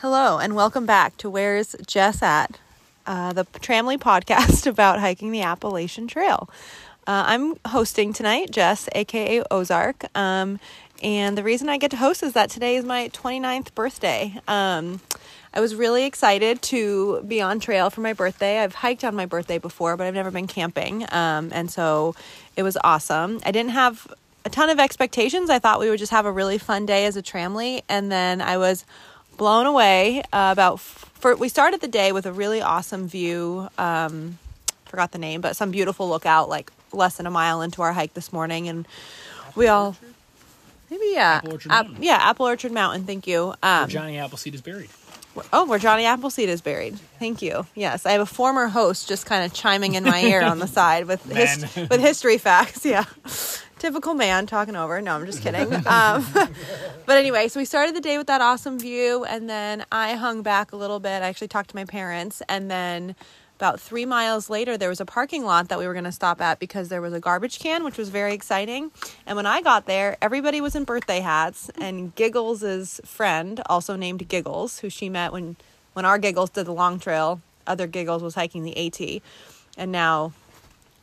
Hello, and welcome back to Where's Jess At, uh, the Tramily podcast about hiking the Appalachian Trail. Uh, I'm hosting tonight, Jess, aka Ozark. Um, and the reason I get to host is that today is my 29th birthday. Um, I was really excited to be on trail for my birthday. I've hiked on my birthday before, but I've never been camping. Um, and so it was awesome. I didn't have a ton of expectations. I thought we would just have a really fun day as a tramily. And then I was blown away uh, about for we started the day with a really awesome view um, forgot the name but some beautiful lookout like less than a mile into our hike this morning and we all? Maybe yeah Apple Orchard Ap- Mountain. yeah apple orchard mountain. Thank you. Where um, Johnny Appleseed is buried. oh where johnny appleseed is buried. Thank you. Yes i have a former host just kind of chiming in my ear on the side with his, with history facts. Yeah. Typical man talking over. No i'm just kidding. Um, but anyway so we started the day with that awesome view and then i hung back a little bit. I actually talked to my parents and then about three miles later there was a parking lot that we were going to stop at because there was a garbage can which was very exciting. And when i got there everybody was in birthday hats and giggles's friend also named giggles who she met when when our giggles did the long trail. Other giggles was hiking the at and now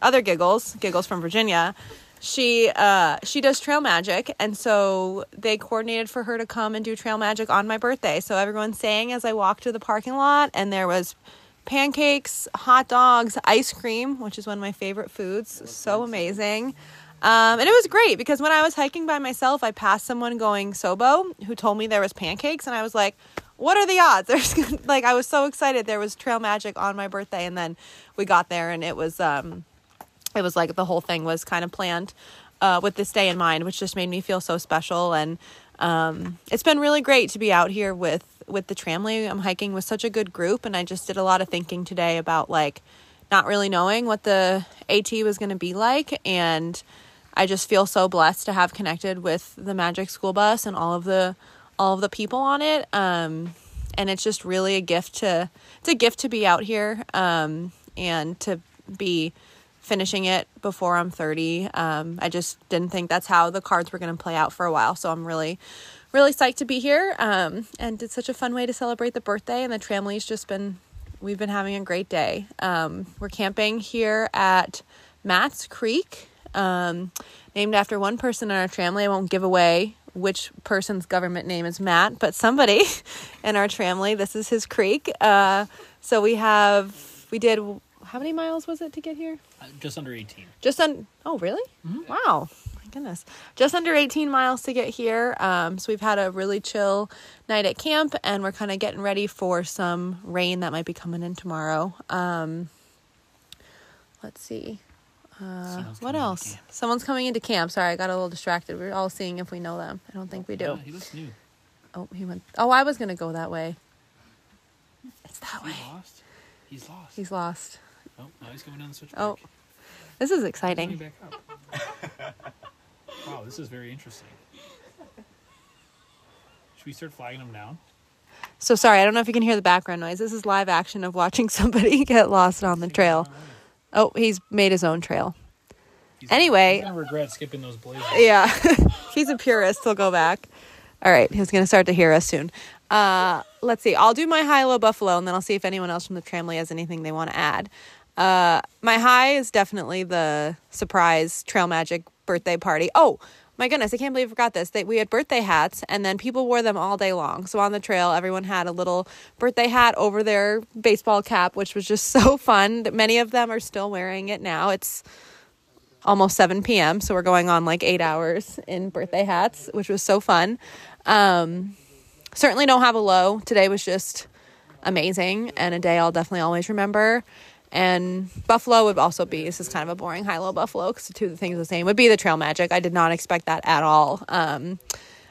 other giggles giggles from virginia she uh she does trail magic. And so they coordinated for her to come and do trail magic on my birthday. So everyone sang as i walked to the parking lot and there was pancakes hot dogs ice cream which is one of my favorite foods. So amazing. Um, and it was great because when i was hiking by myself i passed someone going sobo who told me there was pancakes and i was like what are the odds? There's like i was so excited. There was trail magic on my birthday and then we got there and it was um it was like the whole thing was kind of planned uh, with this day in mind, which just made me feel so special. And um, it's been really great to be out here with with the Tramily. I'm hiking with such a good group, and I just did a lot of thinking today about like not really knowing what the AT was going to be like, and I just feel so blessed to have connected with the Magic School Bus and all of the all of the people on it. Um, and it's just really a gift to it's a gift to be out here um, and to be finishing it before I'm 30. Um, I just didn't think that's how the cards were going to play out for a while. So I'm really, really psyched to be here. Um, and it's such a fun way to celebrate the birthday. And the Tramily's just been, we've been having a great day. Um, we're camping here at Matt's Creek, um, named after one person in our Tramily. I won't give away which person's government name is Matt, but somebody in our Tramily, this is his creek. Uh, so we have, we did, how many miles was it to get here? Uh, just under 18. Just on. Oh, really? Wow. My goodness. Just under 18 miles to get here. Um, so we've had a really chill night at camp, and we're kind of getting ready for some rain that might be coming in tomorrow. Um, let's see. Uh, what else? Someone's coming into camp. Sorry, I got a little distracted. We're all seeing if we know them. I don't think we do. Yeah, he looks new. Oh, he went. Oh, I was gonna go that way. It's that He's way. lost. He's lost. He's lost. oh, now he's going down the switchback. Oh, this is exciting. wow, this is very interesting. Should we start flagging them down? So sorry, I don't know if you can hear the background noise. This is live action of watching somebody get lost on the trail. Oh, he's made his own trail. He's Anyway. gonna regret skipping those blazers. Yeah, he's a purist. He'll go back. All right, he's gonna start to hear us soon. Uh, let's see. I'll do my high low buffalo, and then I'll see if anyone else from the Tramily has anything they want to add. Uh, my high is definitely the surprise trail magic birthday party. Oh my goodness, I can't believe I forgot this. That we had birthday hats, and then people wore them all day long. So on the trail, everyone had a little birthday hat over their baseball cap, which was just so fun. Many of them are still wearing it now. It's almost 7 p.m. So we're going on like eight hours in birthday hats, which was so fun. Um, certainly don't have a low. Today was just amazing and a day I'll definitely always remember. And Buffalo would also be, this is kind of a boring high low Buffalo because the two of the things are the same, would be the trail magic. I did not expect that at all. Um,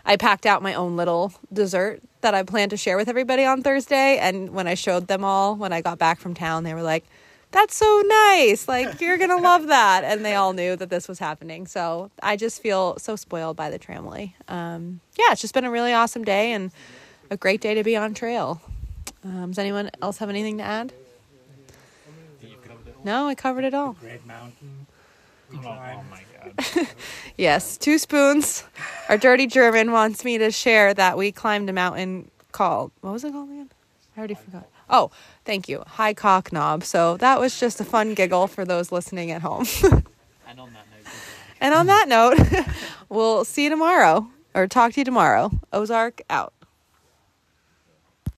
I packed out my own little dessert that I planned to share with everybody on Thursday. And when I showed them all, when I got back from town, they were like, that's so nice. Like, you're going to love that. And they all knew that this was happening. So I just feel so spoiled by the Tramily. Um, yeah, it's just been a really awesome day and a great day to be on trail. Um, does anyone else have anything to add? No, I covered it all. Great Mountain. Oh, oh my god. Yes, two spoons. Our dirty German wants me to share that we climbed a mountain called? What was it called again? I already forgot. Oh, thank you. Highcock Knob. So that was just a fun giggle for those listening at home. And on that note, and on that note, we'll see you tomorrow or talk to you tomorrow. Ozark out.